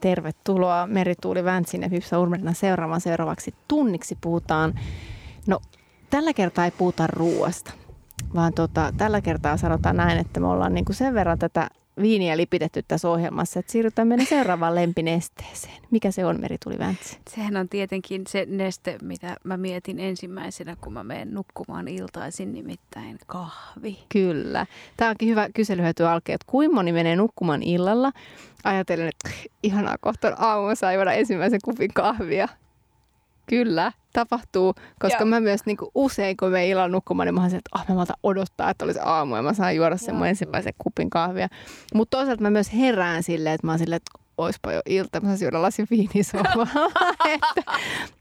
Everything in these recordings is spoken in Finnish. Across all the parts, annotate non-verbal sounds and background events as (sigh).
Tervetuloa Merituuli Väntsin ja Pipsa Urmerina seuraavan seuraavaksi tunniksi puhutaan. No, tällä kertaa ei puhuta ruoasta, vaan tota, tällä kertaa sanotaan näin, että me ollaan niin kuin sen verran tätä viiniä lipitetty tässä ohjelmassa, että siirrytään meidän seuraavaan lempinesteeseen. Mikä se on, Merituli Väntsi? Sehän on tietenkin se neste, mitä mä mietin ensimmäisenä, kun mä menen nukkumaan iltaisin, nimittäin kahvi. Kyllä. Tämä onkin hyvä kyselyhyöty alkeen, että kuinka moni menee nukkumaan illalla. Ajattelen, että ihanaa kohta aamulla saa juoda ensimmäisen kupin kahvia. Kyllä, tapahtuu, koska Joo. mä myös niin kuin usein, kun me illalla nukkumaan, niin mä oon että oh, mä malta odottaa, että olisi aamu ja mä saan juoda sen mun ensimmäisen kupin kahvia. Mutta toisaalta mä myös herään silleen, että mä oon silleen, että oispa jo ilta, mä juoda lasin (laughs) että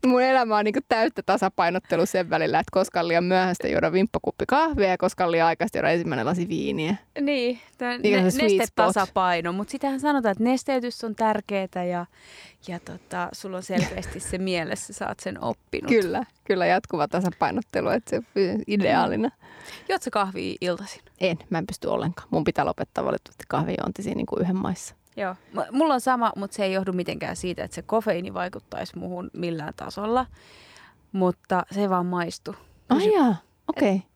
mun elämä on niin täyttä tasapainottelu sen välillä, että koska on liian myöhäistä juoda vimppakuppi kahvia ja koska on liian aikaista juoda ensimmäinen lasi viiniä. Niin, niin ne, tasapaino, mutta sitähän sanotaan, että nesteytys on tärkeää ja, ja tota, sulla on selkeästi se mielessä, sä oot sen oppinut. Kyllä, kyllä jatkuva tasapainottelu, että se on ideaalina. Juotko kahvia iltaisin? En, mä en pysty ollenkaan. Mun pitää lopettaa valitettavasti kahvijuonti siinä niin kuin yhden maissa. Joo. Mulla on sama, mutta se ei johdu mitenkään siitä, että se kofeiini vaikuttaisi muuhun millään tasolla. Mutta se vaan maistu. Ai oh, okei. Okay.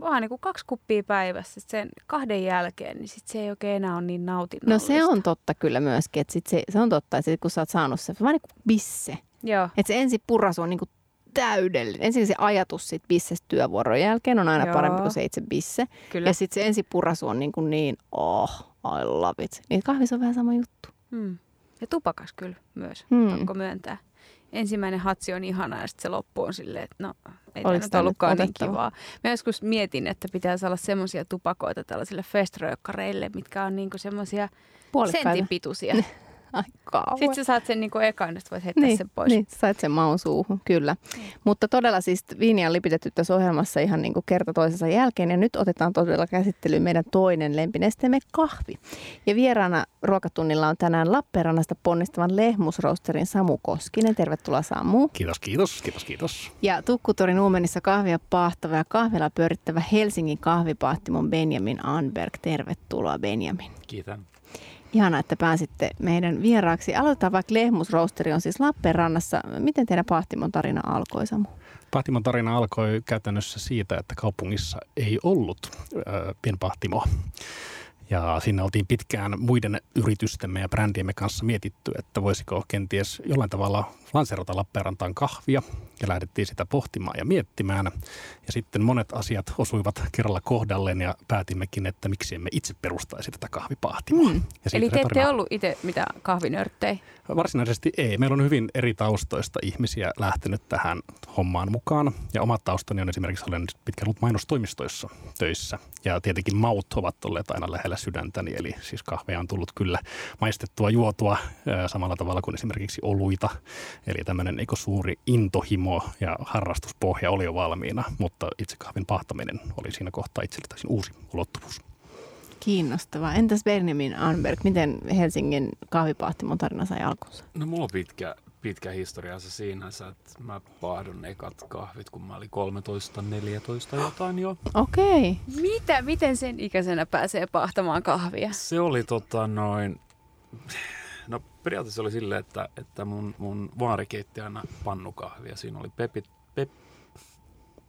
Vaan niin kuin kaksi kuppia päivässä sen kahden jälkeen, niin sit se ei oikein enää ole niin nautinnollista. No se on totta kyllä myöskin, että sit se, se on totta, että sit kun sä oot saanut se, vaan niin kuin bisse. Joo. Että se ensi purasu on niin kuin täydellinen. Ensin se ajatus siitä bissestä työvuoron jälkeen on aina Joo. parempi kuin se itse bisse. Kyllä. Ja sitten se ensi purasu on niin, kuin niin oh, I love it. Niin kahvissa on vähän sama juttu. Hmm. Ja tupakas kyllä myös, hmm. pakko myöntää. Ensimmäinen hatsi on ihana ja sitten se loppu on silleen, että no ei tämä nyt ollutkaan niin kivaa. Mä joskus mietin, että pitäisi olla semmoisia tupakoita tällaisille feströökkareille, mitkä on niinku semmoisia sentin pituisia. (laughs) Ai kauan. Sitten sä saat sen niin kuin ekan, että voit heittää niin, sen pois. Niin, sait sen maun suuhun, kyllä. Mm. Mutta todella siis viiniä on lipitetty tässä ohjelmassa ihan niin kuin kerta toisensa jälkeen. Ja nyt otetaan todella käsittelyyn meidän toinen lempinesteemme kahvi. Ja vieraana ruokatunnilla on tänään Lappeenrannasta ponnistavan lehmusrosterin Samu Koskinen. Tervetuloa Samu. Kiitos, kiitos, kiitos, kiitos. Ja Tukkutorin Uumenissa kahvia pahtava ja kahvilla pyörittävä Helsingin kahvipahtimon Benjamin Anberg. Tervetuloa Benjamin. Kiitän. Ihana, että pääsitte meidän vieraaksi. Aloitetaan vaikka Lehmusroosteri on siis Lappeenrannassa. Miten teidän Pahtimon tarina alkoi, Samu? Pahtimon tarina alkoi käytännössä siitä, että kaupungissa ei ollut äh, pienpahtimoa. Ja siinä oltiin pitkään muiden yritystemme ja brändiemme kanssa mietitty, että voisiko kenties jollain tavalla lanserata Lappeenrantaan kahvia ja lähdettiin sitä pohtimaan ja miettimään. Ja sitten monet asiat osuivat kerralla kohdalleen ja päätimmekin, että miksi emme itse perustaisi tätä kahvipahtimaa. Mm. Ja Eli te ette ollut itse mitä kahvinörttejä? Varsinaisesti ei. Meillä on hyvin eri taustoista ihmisiä lähtenyt tähän hommaan mukaan. Ja omat taustani on esimerkiksi, olen pitkään ollut mainostoimistoissa töissä. Ja tietenkin maut ovat olleet aina lähellä sydäntäni. Eli siis kahveja on tullut kyllä maistettua, juotua samalla tavalla kuin esimerkiksi oluita Eli tämmöinen niin suuri intohimo ja harrastuspohja oli jo valmiina, mutta itse kahvin pahtaminen oli siinä kohtaa itselle täysin uusi ulottuvuus. Kiinnostavaa. Entäs Benjamin Anberg, miten Helsingin kahvipahtimon tarina sai alkunsa? No mulla on pitkä, pitkä historia se siinä, että mä pahdon ekat kahvit, kun mä olin 13-14 jotain jo. Okei. Okay. Mitä, miten sen ikäisenä pääsee pahtamaan kahvia? Se oli tota noin No periaatteessa oli silleen, että, että mun, mun vaari keitti aina pannukahvia. Siinä oli pepit, pep,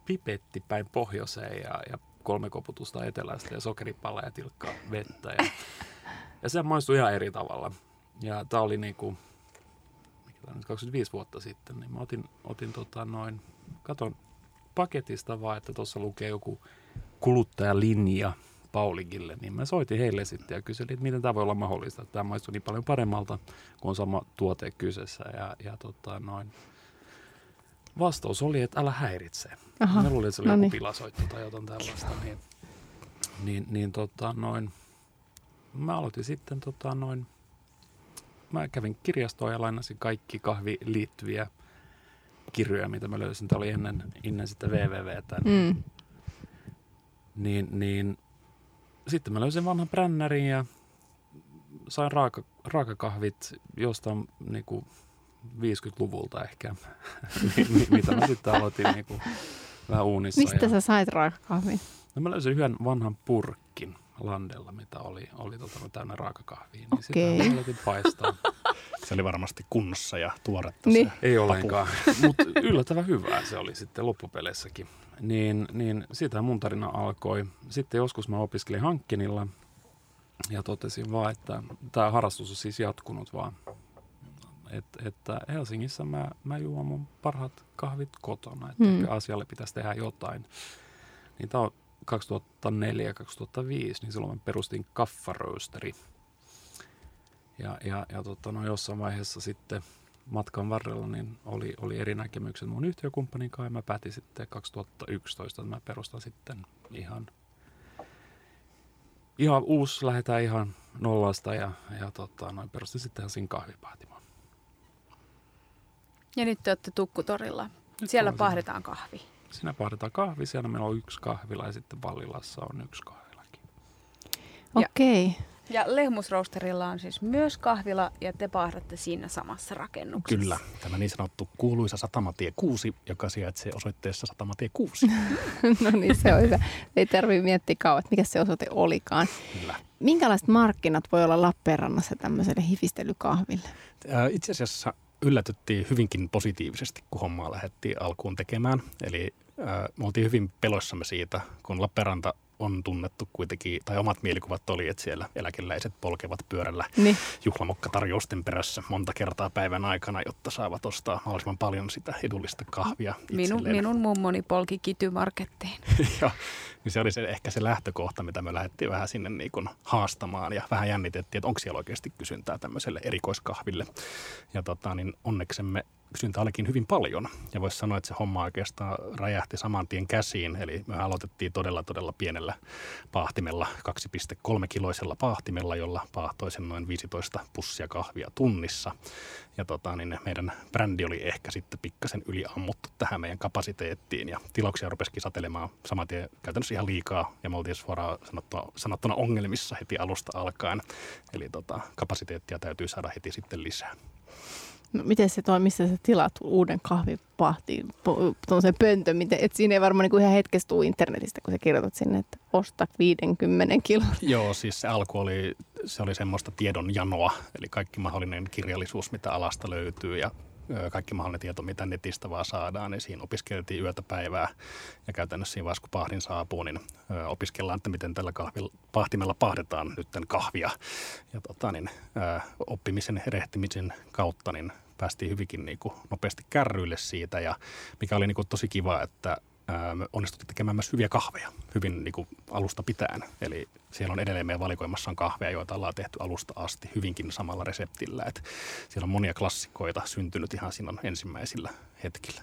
pipetti päin pohjoiseen ja, ja kolme koputusta etelästä ja sokeripala ja tilkkaa vettä. Ja, ja se maistui ihan eri tavalla. Ja tämä oli niinku, nyt 25 vuotta sitten, niin mä otin, otin tota noin, katon paketista vaan, että tuossa lukee joku kuluttajalinja – Paulikille, niin mä soitin heille sitten ja kyselin, että miten tämä voi olla mahdollista. Että tämä maistuu niin paljon paremmalta, kun on sama tuote kyseessä. Ja, ja tota, noin. Vastaus oli, että älä häiritse. Aha, mä luulin, että se oli no joku niin. pilasoitto tai jotain tällaista. Niin, niin, niin tota, noin. Mä aloitin sitten tota, noin. Mä kävin kirjastoon ja lainasin kaikki kahvi liittyviä kirjoja, mitä mä löysin. Tämä oli ennen, ennen sitä wwwtä. Mm. Niin, niin sitten mä löysin vanhan brännärin ja sain raaka, raakakahvit jostain niin kuin 50-luvulta ehkä, (laughs) mitä mä sitten aloitin niin kuin vähän uunissa. Mistä ja... sä sait raakakahvin? No mä löysin yhden vanhan purkkin landella, mitä oli, oli tota, täynnä raakakahvia. Niin okay. sitten aloitin paistaa. Se oli varmasti kunnossa ja tuoretta niin. se Ei ollenkaan, mutta yllättävän hyvää se oli sitten loppupeleissäkin. Niin, niin sitä mun tarina alkoi. Sitten joskus mä opiskelin Hankkinilla ja totesin vaan, että tämä harrastus on siis jatkunut vaan. Et, että Helsingissä mä, mä juon mun parhaat kahvit kotona, että mm. asialle pitäisi tehdä jotain. Niin tämä on 2004-2005, niin silloin mä perustin kaffaroosteri. Ja, ja, ja tota, no jossain vaiheessa sitten matkan varrella niin oli, oli eri näkemykset mun yhtiökumppanin kanssa ja mä päätin sitten 2011, että mä perustan sitten ihan, ihan uusi, lähdetään ihan nollasta ja, ja tota, noin perustin sitten Helsingin kahvipaatimon. Ja nyt te olette Tukkutorilla. Nyt Siellä pahdetaan kahvi. Siinä pahdetaan kahvi, siellä meillä on yksi kahvila ja sitten Vallilassa on yksi kahvilakin. Okei. Okay. Ja Lehmusroosterilla on siis myös kahvila ja te paahdatte siinä samassa rakennuksessa. Kyllä, tämä niin sanottu kuuluisa Satamatie 6, joka sijaitsee osoitteessa Satamatie 6. (laughs) no niin, se on hyvä. Ei tarvitse miettiä kauan, että mikä se osoite olikaan. Kyllä. Minkälaiset markkinat voi olla Lappeenrannassa tämmöiselle hifistelykahville? Itse asiassa yllätyttiin hyvinkin positiivisesti, kun hommaa lähdettiin alkuun tekemään. Eli me oltiin hyvin peloissamme siitä, kun Lappeenranta on tunnettu kuitenkin, tai omat mielikuvat oli, että siellä eläkeläiset polkevat pyörällä niin. juhlamokkatarjousten perässä monta kertaa päivän aikana, jotta saavat ostaa mahdollisimman paljon sitä edullista kahvia Minun, minun mummoni polki kitymarkettiin. (laughs) ja, niin se oli se, ehkä se lähtökohta, mitä me lähdettiin vähän sinne niin kuin haastamaan ja vähän jännitettiin, että onko siellä oikeasti kysyntää tämmöiselle erikoiskahville. Ja tota, niin onneksemme kysyntä olikin hyvin paljon. Ja voisi sanoa, että se homma oikeastaan räjähti saman tien käsiin. Eli me aloitettiin todella, todella pienellä paahtimella, 2,3 kiloisella paahtimella, jolla paahtoi sen noin 15 pussia kahvia tunnissa. Ja tota, niin meidän brändi oli ehkä sitten pikkasen yliammuttu tähän meidän kapasiteettiin. Ja tilauksia rupesikin satelemaan saman tien käytännössä ihan liikaa. Ja me oltiin suoraan sanottuna, sanottuna ongelmissa heti alusta alkaen. Eli tota, kapasiteettia täytyy saada heti sitten lisää. No, miten se toi, missä sä tilaat uuden kahvipahtiin, tuollaisen pöntön, miten, et siinä ei varmaan niin ihan hetkessä tuu internetistä, kun sä kirjoitat sinne, että osta 50 kilon. Joo, siis se alku oli, se oli semmoista tiedon janoa, eli kaikki mahdollinen kirjallisuus, mitä alasta löytyy ja kaikki mahdollinen tieto, mitä netistä vaan saadaan, niin siinä opiskeltiin yötä päivää. Ja käytännössä siinä vaiheessa, kun pahdin saapuu, niin opiskellaan, että miten tällä kahvilla, pahtimella pahdetaan nyt kahvia. Ja tota, niin, oppimisen erehtimisen kautta niin päästiin hyvinkin niin kuin nopeasti kärryille siitä ja mikä oli niin kuin tosi kiva, että me onnistuttiin tekemään myös hyviä kahveja hyvin niin kuin alusta pitäen. Eli siellä on edelleen meidän valikoimassa on kahveja, joita ollaan tehty alusta asti hyvinkin samalla reseptillä. Et siellä on monia klassikoita syntynyt ihan siinä ensimmäisillä hetkillä.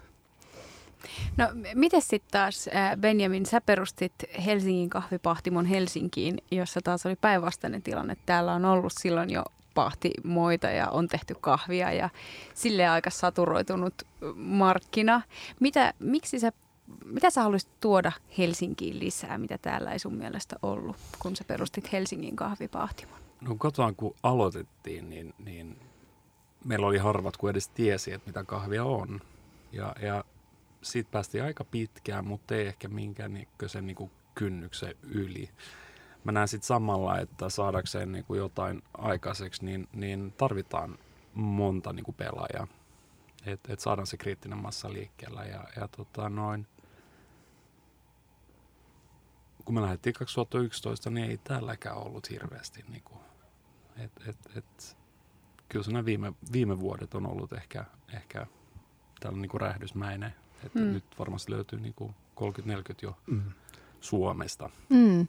No miten sitten taas Benjamin, sä perustit Helsingin kahvipahtimon Helsinkiin, jossa taas oli päinvastainen tilanne. Täällä on ollut silloin jo pahtimoita ja on tehty kahvia ja sille aika saturoitunut markkina. Mitä, miksi sä, mitä sä haluaisit tuoda Helsinkiin lisää, mitä täällä ei sun mielestä ollut, kun sä perustit Helsingin kahvipahtimon? No katoan, kun aloitettiin, niin, niin meillä oli harvat, kun edes tiesi, että mitä kahvia on. Ja, ja siitä päästiin aika pitkään, mutta ei ehkä minkään niin kynnyksen yli mä näen sitten samalla, että saadakseen niin kuin jotain aikaiseksi, niin, niin tarvitaan monta niin kuin pelaajaa. Että et saadaan se kriittinen massa liikkeellä. Ja, ja tota noin, kun me lähdettiin 2011, niin ei täälläkään ollut hirveästi. Niin kuin, et, et, et, kyllä se viime, viime vuodet on ollut ehkä, ehkä tällä niin kuin räjähdysmäinen. Että mm. nyt varmasti löytyy niin kuin 30-40 jo mm. Suomesta. Mm.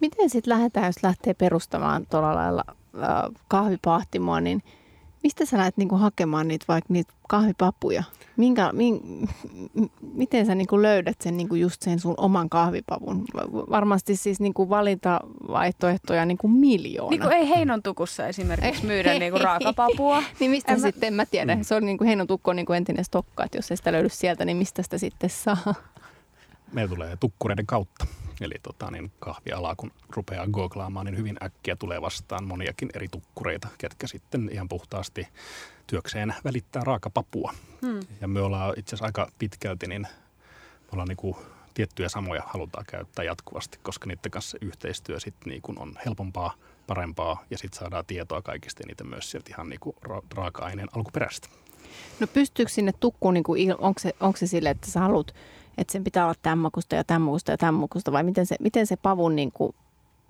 Miten sitten lähdetään, jos lähtee perustamaan tuolla lailla äh, kahvipahtimoa, niin mistä sä lähdet niinku hakemaan niitä vaikka niitä kahvipapuja? Minkä, min, miten sä niinku löydät sen niinku just sen sun oman kahvipavun? Varmasti siis niinku valintavaihtoehtoja niinku miljoona. Niin ei Heinon tukussa esimerkiksi myydä niinku (laughs) raakapapua. (laughs) niin mistä en sitten, mä... mä tiedän. Mm. Se on niinku Heinon tukko niinku entinen stokka, että jos ei sitä löydy sieltä, niin mistä sitä sitten saa? Meillä tulee tukkureiden kautta. Eli tota, niin kahvialaa, kun rupeaa googlaamaan, niin hyvin äkkiä tulee vastaan moniakin eri tukkureita, ketkä sitten ihan puhtaasti työkseen välittää raakapapua. Hmm. Ja me ollaan itse asiassa aika pitkälti, niin me ollaan niin kuin tiettyjä samoja halutaan käyttää jatkuvasti, koska niiden kanssa yhteistyö sitten niin kuin on helpompaa parempaa ja sitten saadaan tietoa kaikista niitä myös sieltä ihan niin kuin ra- raaka-aineen alkuperäistä. No pystyykö sinne tukkuun, niin kuin, onko, se, onko se sille, että sä haluat, että sen pitää olla tämmakusta ja tämmakusta ja tämmakusta vai miten se, miten se pavun niin kuin,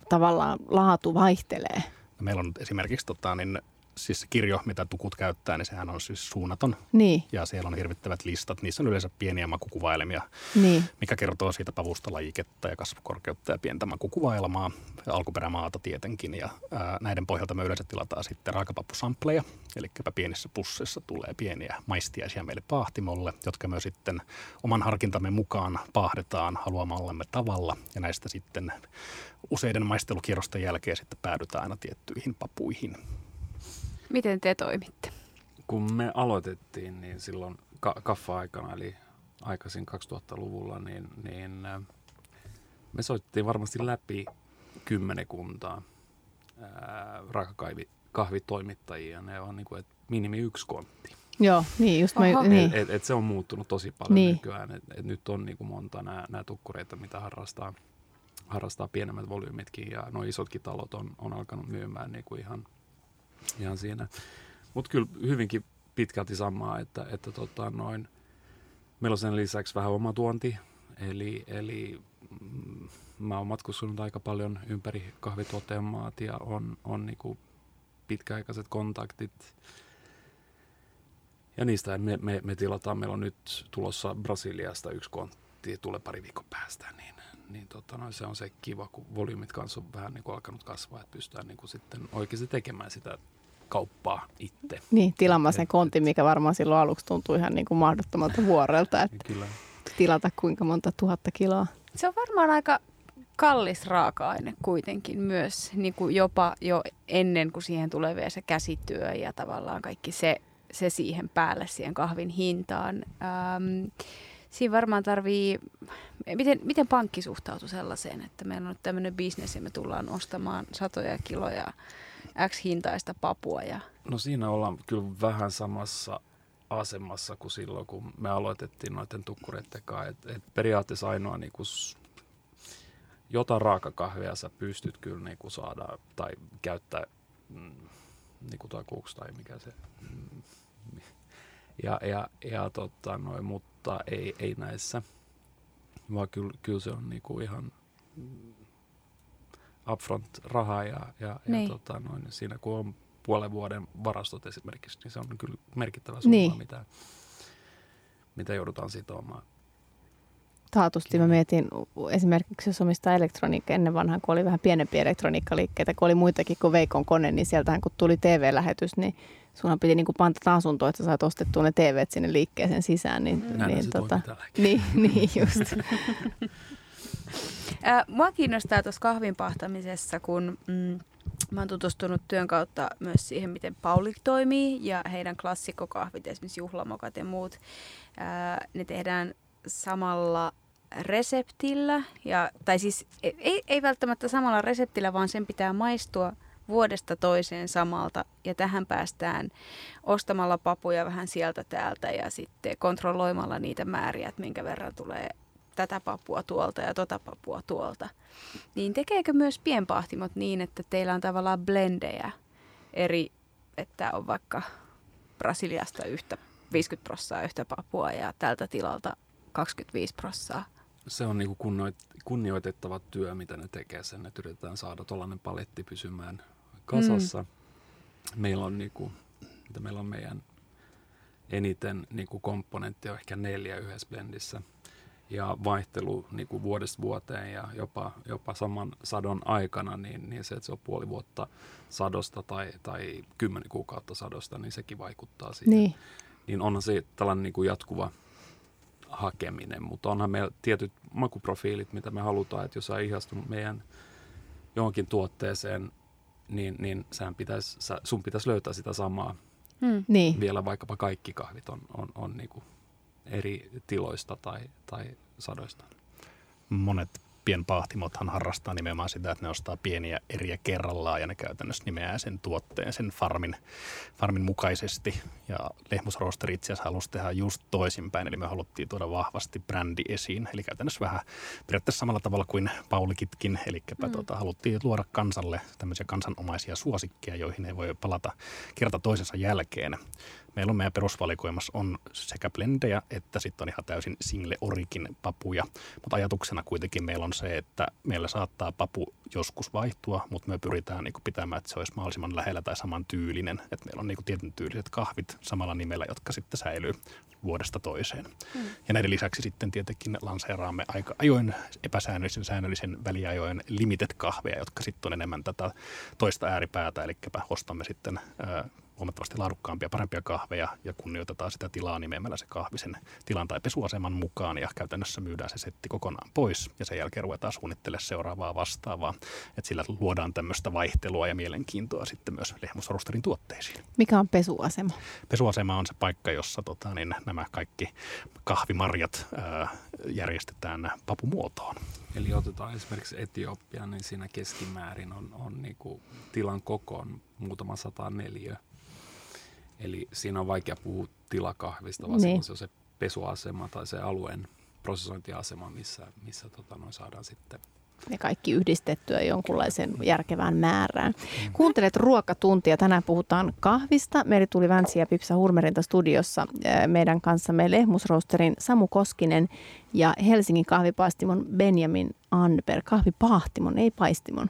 tavallaan laatu vaihtelee? No meillä on esimerkiksi tota, niin siis se kirjo, mitä tukut käyttää, niin sehän on siis suunnaton. Niin. Ja siellä on hirvittävät listat. Niissä on yleensä pieniä makukuvailemia, niin. mikä kertoo siitä pavusta lajiketta ja kasvukorkeutta ja pientä makukuvailmaa alkuperämaata tietenkin. Ja ää, näiden pohjalta me yleensä tilataan sitten raakapappusampleja, eli pienissä pusseissa tulee pieniä maistiaisia meille paahtimolle, jotka me sitten oman harkintamme mukaan paahdetaan haluamallemme tavalla. Ja näistä sitten useiden maistelukierrosten jälkeen sitten päädytään aina tiettyihin papuihin. Miten te toimitte? Kun me aloitettiin, niin silloin ka- kaffa-aikana, eli aikaisin 2000-luvulla, niin, niin äh, me soitettiin varmasti läpi kymmenekuntaa raakakahvitoimittajia. Ne on niin kuin, että minimi yksi kontti. Joo, niin just mä, niin. Et, et, et se on muuttunut tosi paljon niin. nykyään. Et, et nyt on niin kuin monta nämä tukkureita, mitä harrastaa, harrastaa pienemmät volyymitkin ja nuo isotkin talot on, on alkanut myymään niin kuin ihan ihan siinä. Mutta kyllä hyvinkin pitkälti samaa, että, että tota noin, meillä on sen lisäksi vähän oma tuonti, eli, eli mm, mä oon matkustanut aika paljon ympäri kahvituotteen maat ja on, on niinku pitkäaikaiset kontaktit. Ja niistä me, me, me tilataan, meillä on nyt tulossa Brasiliasta yksi kontti, tulee pari viikon päästä, niin, niin tota, no, se on se kiva, kun volyymit kanssa on vähän niin kuin alkanut kasvaa, että pystytään niin kuin sitten oikeasti tekemään sitä kauppaa itse. Niin, tilaamaan sen kontin, mikä varmaan silloin aluksi tuntui ihan niin kuin mahdottomalta vuorelta, että Kyllä. tilata kuinka monta tuhatta kiloa. Se on varmaan aika kallis raaka-aine kuitenkin myös, niin kuin jopa jo ennen kuin siihen tulee vielä se käsityö ja tavallaan kaikki se, se siihen päälle, siihen kahvin hintaan. Ähm, siinä varmaan tarvii, miten, miten pankki suhtautuu sellaiseen, että meillä on nyt tämmöinen bisnes ja me tullaan ostamaan satoja kiloja X-hintaista papua. Ja... No siinä ollaan kyllä vähän samassa asemassa kuin silloin, kun me aloitettiin noiden tukkureiden kanssa. Et, et periaatteessa ainoa niin kuin, jota raakakahvia sä pystyt kyllä niin kuin saada tai käyttää mm, niin kuin kuuksi tai mikä se. Mm, ja, ja, ja tota, noin, mutta ei, ei näissä, vaan kyllä, kyllä se on niin kuin ihan upfront rahaa ja, ja, niin. ja tota, noin, siinä kun on puolen vuoden varastot esimerkiksi, niin se on kyllä merkittävä summa, niin. mitä, mitä joudutaan sitomaan. Taatusti mä mietin esimerkiksi, jos omistaa elektroniikka ennen vanhaan, kun oli vähän pienempiä elektroniikkaliikkeitä, kun oli muitakin kuin Veikon kone, niin sieltähän kun tuli TV-lähetys, niin sunhan piti niin pantata asuntoa, että sä saat ostettua ne TVt sinne liikkeeseen sisään. Niin, mm. niin, tota, niin, (laughs) niin just. (laughs) Mua kiinnostaa tuossa kahvin pahtamisessa, kun mm, mä oon tutustunut työn kautta myös siihen, miten Paulik toimii ja heidän klassikkokahvit, esimerkiksi juhlamokat ja muut. Ää, ne tehdään samalla reseptillä, ja, tai siis ei, ei välttämättä samalla reseptillä, vaan sen pitää maistua vuodesta toiseen samalta. Ja tähän päästään ostamalla papuja vähän sieltä täältä ja sitten kontrolloimalla niitä määriä, että minkä verran tulee tätä papua tuolta ja tota papua tuolta. Niin tekeekö myös pienpahtimot niin, että teillä on tavallaan blendejä eri, että on vaikka Brasiliasta yhtä 50 prossaa yhtä papua ja tältä tilalta 25 prossaa? Se on niinku kunnioitettava työ, mitä ne tekee sen, että yritetään saada tuollainen paletti pysymään kasassa. Mm. Meillä on niinku, mitä meillä on meidän eniten niinku komponentti on ehkä neljä yhdessä blendissä – ja vaihtelu niin kuin vuodesta vuoteen ja jopa, jopa saman sadon aikana, niin, niin se, että se on puoli vuotta sadosta tai, tai kymmenen kuukautta sadosta, niin sekin vaikuttaa siihen. Niin, niin onhan se tällainen niin kuin jatkuva hakeminen, mutta onhan meillä tietyt makuprofiilit, mitä me halutaan, että jos sä ihastunut meidän johonkin tuotteeseen, niin, niin sähän pitäisi, sun pitäisi löytää sitä samaa. Hmm. Niin. Vielä vaikkapa kaikki kahvit on, on, on niin eri tiloista tai, tai sadoista. Monet pienpahtimothan harrastaa nimenomaan sitä, että ne ostaa pieniä eriä kerrallaan ja ne käytännössä nimeää sen tuotteen sen farmin, farmin mukaisesti. Ja lehmusroosteri itse asiassa halusi tehdä just toisinpäin, eli me haluttiin tuoda vahvasti brändi esiin. Eli käytännössä vähän periaatteessa samalla tavalla kuin Paulikitkin, eli mm. tuota, haluttiin luoda kansalle tämmöisiä kansanomaisia suosikkeja, joihin ei voi palata kerta toisensa jälkeen. Meillä on meidän perusvalikoimassa on sekä blendejä että sitten on ihan täysin single origin papuja, mutta ajatuksena kuitenkin meillä on se, että meillä saattaa papu joskus vaihtua, mutta me pyritään niin pitämään, että se olisi mahdollisimman lähellä tai saman tyylinen, että meillä on niin tietyn tyyliset kahvit samalla nimellä, jotka sitten säilyy vuodesta toiseen. Mm. Ja näiden lisäksi sitten tietenkin lanseeraamme aika ajoin epäsäännöllisen säännöllisen väliajoin limited kahveja, jotka sitten on enemmän tätä toista ääripäätä, eli ostamme sitten huomattavasti laadukkaampia, parempia kahveja ja kunnioitetaan sitä tilaa nimeämällä se kahvi sen tilan tai pesuaseman mukaan ja käytännössä myydään se setti kokonaan pois ja sen jälkeen ruvetaan suunnittelemaan seuraavaa vastaavaa. Että sillä luodaan tämmöistä vaihtelua ja mielenkiintoa sitten myös lehmusrosterin tuotteisiin. Mikä on pesuasema? Pesuasema on se paikka, jossa tota, niin nämä kaikki kahvimarjat ää, järjestetään papumuotoon. Eli otetaan esimerkiksi Etiopia, niin siinä keskimäärin on, on niin kuin tilan kokoon muutama sata neliö Eli siinä on vaikea puhua tilakahvista, vaan niin. se on se pesuasema tai se alueen prosessointiasema, missä, missä tota, noin saadaan sitten ne kaikki yhdistettyä jonkunlaiseen järkevään määrään. Kuuntelet ruokatuntia. Tänään puhutaan kahvista. Meri tuli Vänsi ja Pipsa Hurmerinta studiossa meidän kanssamme Lehmusroosterin Samu Koskinen ja Helsingin kahvipaistimon Benjamin Anberg. Kahvipaahtimon, ei paistimon.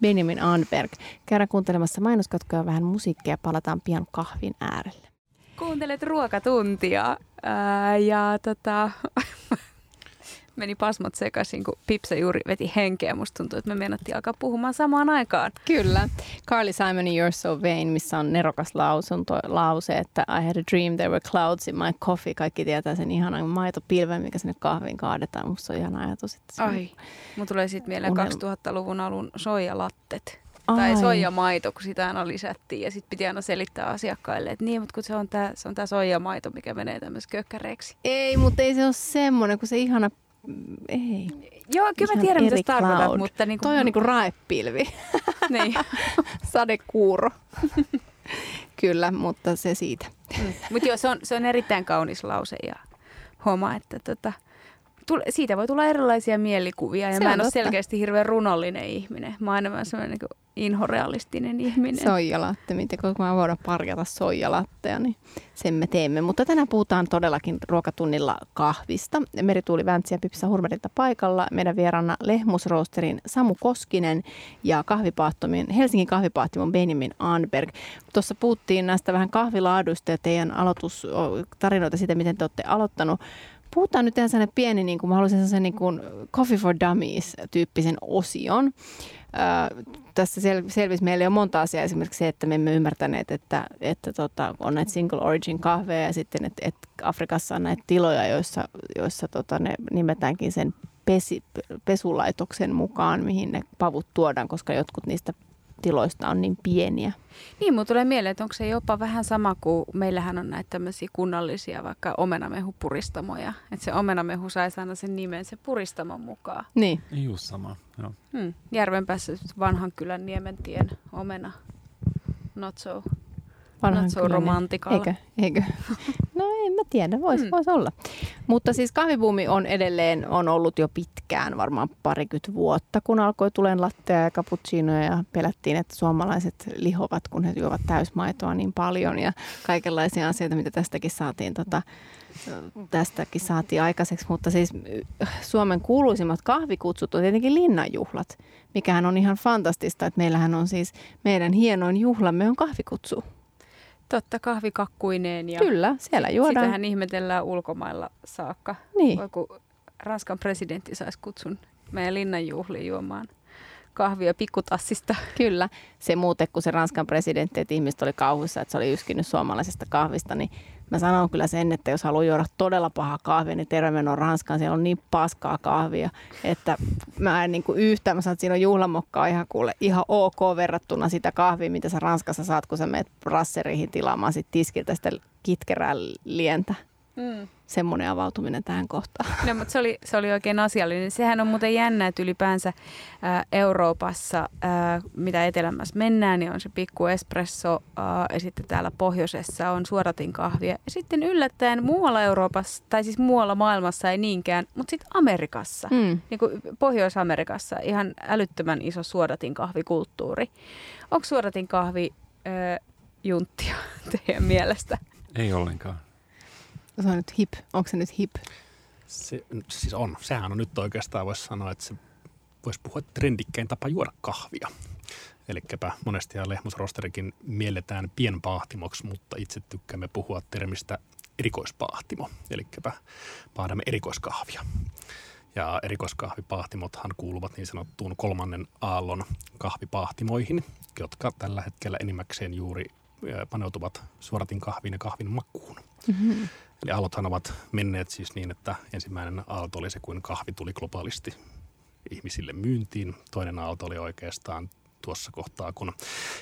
Benjamin Anberg. Käydään kuuntelemassa mainoskatkoja vähän musiikkia palataan pian kahvin äärelle. Kuuntelet ruokatuntia ää, ja tota, (laughs) meni pasmat sekaisin, kun Pipsa juuri veti henkeä. Musta tuntuu, että me mennettiin alkaa puhumaan samaan aikaan. Kyllä. Carly Simon You're So Vain, missä on nerokas lausunto, lause, että I had a dream there were clouds in my coffee. Kaikki tietää sen ihanan maitopilven, mikä sinne kahviin kaadetaan. Musta on ihana ajatus. Että Ai, mun tulee sitten mieleen unel... 2000-luvun alun soijalattet. Ai. Tai soijamaito, kun sitä aina lisättiin ja sitten piti aina selittää asiakkaille, että niin, mutta kun se on tämä soijamaito, mikä menee tämmöiseksi kökkäreiksi. Ei, mutta ei se ole semmoinen, kun se ihana ei. Joo, kyllä mä tiedän, mitä tarkoitat, mutta... Niin kuin... Toi on niin kuin raepilvi. (laughs) niin. Sadekuuro. (laughs) kyllä, mutta se siitä. Mm. Mutta joo, se on, se on erittäin kaunis lause ja homma, että tota, tule, siitä voi tulla erilaisia mielikuvia. Ja se mä en ole selkeästi hirveän runollinen ihminen. Mä oon enemmän semmoinen niin inhorealistinen ihminen. Soijalatte, miten kun mä voidaan parjata soijalatteja, niin sen me teemme. Mutta tänään puhutaan todellakin ruokatunnilla kahvista. Merituuli ja Pipsa Hurmerilta paikalla. Meidän vieraana Lehmusroosterin Samu Koskinen ja kahvipaahtomin, Helsingin kahvipaahtimon Benjamin Anberg. Tuossa puhuttiin näistä vähän kahvilaaduista ja teidän aloitustarinoita siitä, miten te olette aloittanut puhutaan nyt ihan sellainen pieni, niin kuin mä haluaisin sellaisen niin kuin Coffee for Dummies-tyyppisen osion. Tässä sel- selvisi meille jo monta asiaa, esimerkiksi se, että me emme ymmärtäneet, että, että tota, on näitä single origin kahveja ja sitten, että, että Afrikassa on näitä tiloja, joissa, joissa tota, ne nimetäänkin sen pesi, pesulaitoksen mukaan, mihin ne pavut tuodaan, koska jotkut niistä tiloista on niin pieniä. Niin, mutta tulee mieleen, että onko se jopa vähän sama kuin meillähän on näitä tämmöisiä kunnallisia vaikka omenamehupuristamoja. Että se omenamehu saisi aina sen nimen se puristamon mukaan. Niin. Just sama, joo. Hmm. Järvenpäässä vanhan kylän Niementien omena. Not so Vanhan so romantikalla. Eikö? Eikö? (laughs) No en mä tiedä, voisi mm. vois olla. Mutta siis kahvibuumi on edelleen on ollut jo pitkään, varmaan parikymmentä vuotta, kun alkoi tulen lattea ja cappuccinoja ja pelättiin, että suomalaiset lihovat, kun he juovat täysmaitoa niin paljon ja kaikenlaisia asioita, mitä tästäkin saatiin tota, tästäkin saatiin aikaiseksi, mutta siis Suomen kuuluisimmat kahvikutsut on tietenkin linnanjuhlat, mikähän on ihan fantastista, että meillähän on siis meidän hienoin juhlamme on kahvikutsu. Totta, kahvikakkuineen. Ja Kyllä, siellä juodaan. Sitähän ihmetellään ulkomailla saakka. Niin. Kun Ranskan presidentti saisi kutsun meidän linnanjuhliin juomaan kahvia pikkutassista. Kyllä. Se muuten, kun se Ranskan presidentti, että ihmiset oli kauhuissa, että se oli yskinyt suomalaisesta kahvista, niin mä sanon kyllä sen, että jos haluaa juoda todella paha kahvia, niin tervemenoon Ranskaan. Siellä on niin paskaa kahvia, että mä en niin kuin yhtään, mä sanon, että siinä on juhlamokkaa ihan kuule, ihan ok verrattuna sitä kahvia, mitä sä Ranskassa saat, kun sä menet rasseriin tilaamaan sit tiskiltä sitä kitkerää lientä. Mm. Semmoinen avautuminen tähän kohtaan. No, mutta se oli, se oli oikein asiallinen. Sehän on muuten jännä, että ylipäänsä ää, Euroopassa, ää, mitä etelämässä mennään, niin on se pikku espresso, ää, ja sitten täällä pohjoisessa on suodatinkahvia. Ja sitten yllättäen muualla Euroopassa, tai siis muualla maailmassa ei niinkään, mutta sitten Amerikassa, mm. niin kuin Pohjois-Amerikassa, ihan älyttömän iso suodatinkahvikulttuuri. Onko suodatinkahvi ää, junttia (laughs) teidän mielestä? Ei ollenkaan. Se on nyt hip. Onko se nyt hip? Se, siis on. Sehän on nyt oikeastaan, voisi sanoa, että se voisi puhua trendikkein tapa juoda kahvia. Eli monesti lehmusrosterikin mielletään pienpahtimoksi, mutta itse tykkäämme puhua termistä erikoispahtimo. Eli paahdamme erikoiskahvia. Ja erikoiskahvipahtimothan kuuluvat niin sanottuun kolmannen aallon kahvipahtimoihin, jotka tällä hetkellä enimmäkseen juuri paneutuvat suoratin kahviin ja kahvin makuun. Mm-hmm. Eli aallothan ovat menneet siis niin, että ensimmäinen aalto oli se, kun kahvi tuli globaalisti ihmisille myyntiin. Toinen aalto oli oikeastaan tuossa kohtaa, kun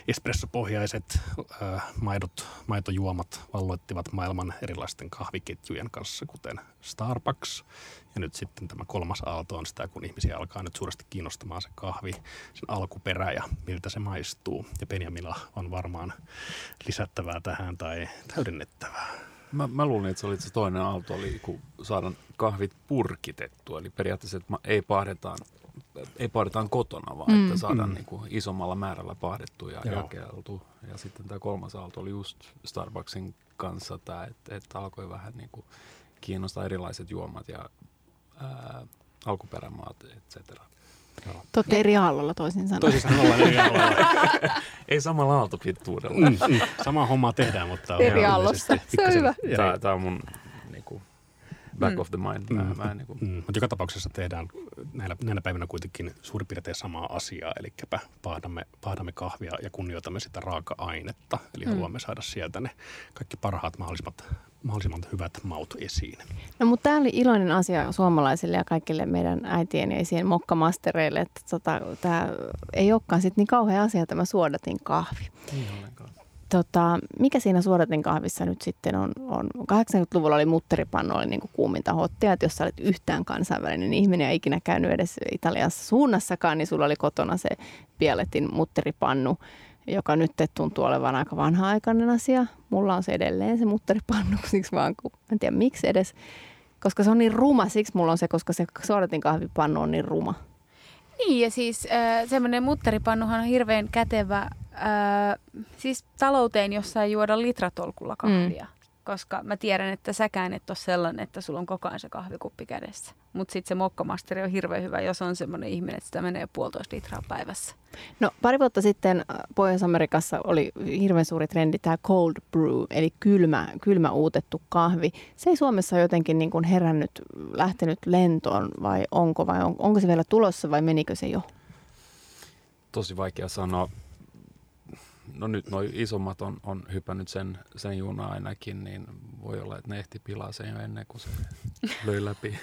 espressopohjaiset äh, maidot, maitojuomat valloittivat maailman erilaisten kahviketjujen kanssa, kuten Starbucks. Ja nyt sitten tämä kolmas aalto on sitä, kun ihmisiä alkaa nyt suuresti kiinnostamaan se kahvi, sen alkuperä ja miltä se maistuu. Ja Benjamilla on varmaan lisättävää tähän tai täydennettävää. Mä, mä luulin, että se oli se toinen aalto, oli kun saadaan kahvit purkitettua. Eli periaatteessa että ei pahdetaan, ei pahdetaan kotona, vaan mm. että saadaan mm. niin kuin isommalla määrällä pahdettu ja Joo. jakeltu. Ja sitten tämä kolmas aalto oli just Starbucksin kanssa tämä, että, että alkoi vähän niin kuin kiinnostaa erilaiset juomat ja ää, alkuperämaat, et cetera. Te olette eri aallolla toisin sanoen. Toisin sanoen eri aallolla. (laughs) Ei samalla aaltopituudella. Mm, mm. Sama homma tehdään, mutta... Eri aallossa. Se on hyvä. Tämä, tämä on mun back mm. of the mind. Mm. Mä, mä, niin kuin. Mm. Mutta joka tapauksessa tehdään näillä, näinä päivinä kuitenkin suurin piirtein samaa asiaa. Eli paahdamme, paahdamme kahvia ja kunnioitamme sitä raaka-ainetta. Eli mm. haluamme saada sieltä ne kaikki parhaat mahdollisimmat mahdollisimman hyvät maut esiin. No mutta tämä oli iloinen asia suomalaisille ja kaikille meidän äitien ja isien mokkamastereille, että tota, tämä ei olekaan sit niin kauhean asia tämä suodatin kahvi. Ei ollenkaan. Tota, mikä siinä suodatin kahvissa nyt sitten on? on 80-luvulla oli mutteripannu, oli niin kuuminta hottia, että jos sä olet yhtään kansainvälinen ihminen ja ikinä käynyt edes Italiassa suunnassakaan, niin sulla oli kotona se Pialetin mutteripannu joka nyt tuntuu olevan aika vanha-aikainen asia. Mulla on se edelleen se mutteripannu, (laughs) siksi vaan, kun, en tiedä miksi edes, koska se on niin ruma, siksi mulla on se, koska se suodatin kahvipannu on niin ruma. Niin, ja siis äh, semmoinen mutteripannuhan on hirveän kätevä äh, siis talouteen, jossa ei juoda litratolkulla kahvia. Mm koska mä tiedän, että säkään et ole sellainen, että sulla on koko ajan se kahvikuppi kädessä. Mutta sitten se mokkamasteri on hirveän hyvä, jos on semmoinen ihminen, että sitä menee puolitoista litraa päivässä. No pari vuotta sitten äh, Pohjois-Amerikassa oli hirveän suuri trendi tämä cold brew, eli kylmä, kylmä uutettu kahvi. Se ei Suomessa jotenkin niin kuin herännyt, lähtenyt lentoon vai onko, vai on, onko se vielä tulossa vai menikö se jo? Tosi vaikea sanoa no nyt nuo isommat on, on hypännyt sen, sen junaa ainakin, niin voi olla, että ne ehti pilaa sen jo ennen kuin se löi läpi.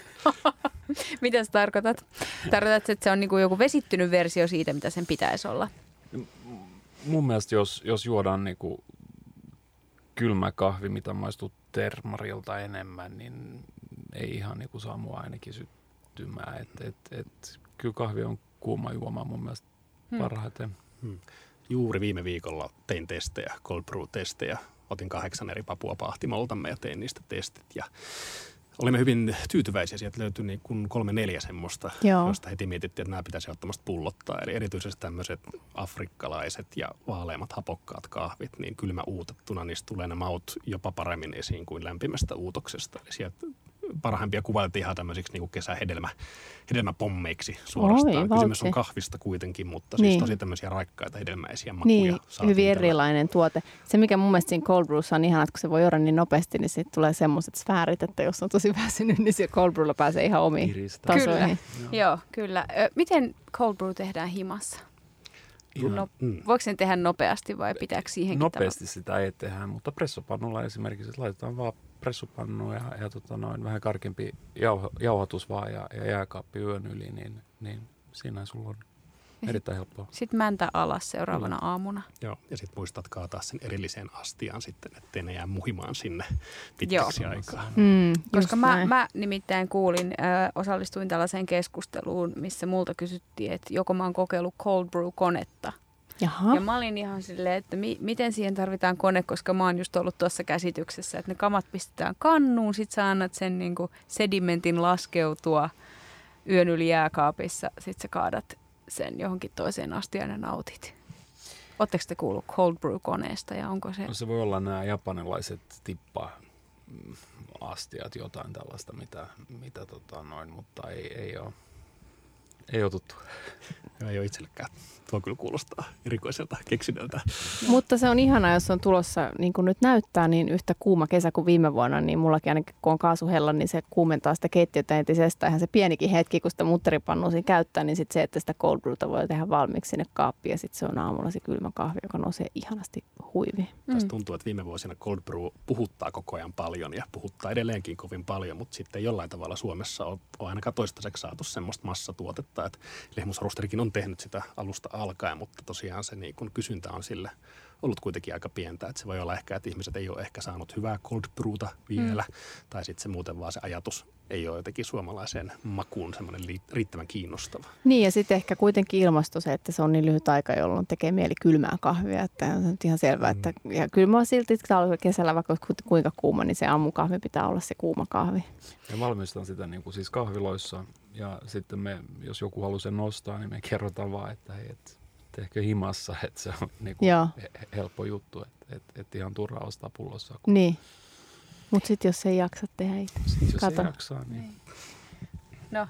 (laughs) mitä sä tarkoitat? Tarkoitat, että se on niin kuin joku vesittynyt versio siitä, mitä sen pitäisi olla? Mun mielestä jos, jos juodaan niin kuin kylmä kahvi, mitä maistuu termarilta enemmän, niin ei ihan niin kuin saa mua ainakin syttymään. Et, et, et, kyllä kahvi on kuuma juoma mun mielestä hmm. parhaiten. Hmm juuri viime viikolla tein testejä, cold brew-testejä. Otin kahdeksan eri papua pahtimoltamme ja tein niistä testit. Ja olimme hyvin tyytyväisiä. Sieltä löytyi niin kuin kolme neljä semmoista, Joo. josta heti mietittiin, että nämä pitäisi ottamasta pullottaa. Eli erityisesti tämmöiset afrikkalaiset ja vaaleimmat hapokkaat kahvit, niin kylmä uutettuna niistä tulee ne maut jopa paremmin esiin kuin lämpimästä uutoksesta. Eli sieltä parhaimpia kuvailtiin ihan tämmöisiksi niin kesähedelmä, hedelmäpommeiksi suorastaan. Oi, Kysymys on kahvista kuitenkin, mutta siis niin. tosi tämmöisiä raikkaita hedelmäisiä makuja. Niin, hyvin erilainen tuote. Se, mikä mun mielestä siinä cold brewssa on ihana, että kun se voi juoda niin nopeasti, niin sitten tulee semmoiset sfäärit, että jos on tosi (laughs) väsynyt, niin siellä cold brewlla pääsee ihan omiin tasoihin. Kyllä. Joo. Joo, kyllä. Miten cold brew tehdään himassa? No, mm. Voiko sen tehdä nopeasti vai pitääkö siihen Nopeasti tavalla? sitä ei tehdä, mutta pressopannulla esimerkiksi että laitetaan vaan pressupannu ja, ja tota noin, vähän karkempi jauh, jauhatus vaan ja, ja jääkaappi yön yli, niin, niin siinä sulla on Erittäin helppoa. Sitten mäntä alas seuraavana mm. aamuna. Joo, ja sitten muistat kaataa sen erilliseen astiaan sitten, ettei ne jää muhimaan sinne pitkäksi Joo. aikaa. Mm, Koska mä, mä nimittäin kuulin, äh, osallistuin tällaiseen keskusteluun, missä multa kysyttiin, että joko mä oon kokeillut cold brew-konetta. Jaha. Ja mä olin ihan silleen, että mi- miten siihen tarvitaan kone, koska mä oon just ollut tuossa käsityksessä, että ne kamat pistetään kannuun, sit sä annat sen niinku sedimentin laskeutua yön yli jääkaapissa, sit sä kaadat sen johonkin toiseen astiaan ja nautit. Oletteko te kuullut cold brew-koneesta ja onko se... No se voi olla nämä japanilaiset tippa astiat, jotain tällaista, mitä, mitä tota noin, mutta ei, ei ole ei ole tuttu. Ei ole itsellekään. Tuo kyllä kuulostaa erikoiselta keksinnöltä. Mutta se on ihanaa, jos on tulossa, niin kuin nyt näyttää, niin yhtä kuuma kesä kuin viime vuonna, niin mullakin ainakin kun on kaasuhella, niin se kuumentaa sitä keittiötä entisestä. Ihan se pienikin hetki, kun sitä mutteripannu siinä käyttää, niin sit se, että sitä cold brewta voi tehdä valmiiksi sinne kaappiin ja sitten se on aamulla se kylmä kahvi, joka nousee ihanasti huiviin. Mm. Tästä tuntuu, että viime vuosina cold brew puhuttaa koko ajan paljon ja puhuttaa edelleenkin kovin paljon, mutta sitten jollain tavalla Suomessa on, on ainakaan toistaiseksi saatu semmoista massatuotetta, että Lehmusrosterikin on tehnyt sitä alusta alkaen, mutta tosiaan se niin kun kysyntä on sille ollut kuitenkin aika pientä. Että se voi olla ehkä, että ihmiset ei ole ehkä saanut hyvää cold brewta vielä, mm. tai sitten se muuten vaan se ajatus ei ole jotenkin suomalaiseen makuun semmoinen riittävän kiinnostava. Niin ja sitten ehkä kuitenkin ilmasto se, että se on niin lyhyt aika, jolloin tekee mieli kylmää kahvia. Että on ihan selvää, mm. että ja kyllä mä silti talvella kesällä, vaikka kuinka kuuma, niin se aamukahvi pitää olla se kuuma kahvi. Ja valmistan sitä niin kuin siis kahviloissa ja sitten me, jos joku haluaa sen nostaa, niin me kerrotaan vaan, että hei, et, tehkö himassa, (laughs) että se on niin kuin helppo juttu, että et, et ihan turha ostaa pullossa. Kun... Niin. Mutta sitten jos ei jaksa tehdä itse. Sitten jos Kato. ei jaksaa, niin... Ei. No.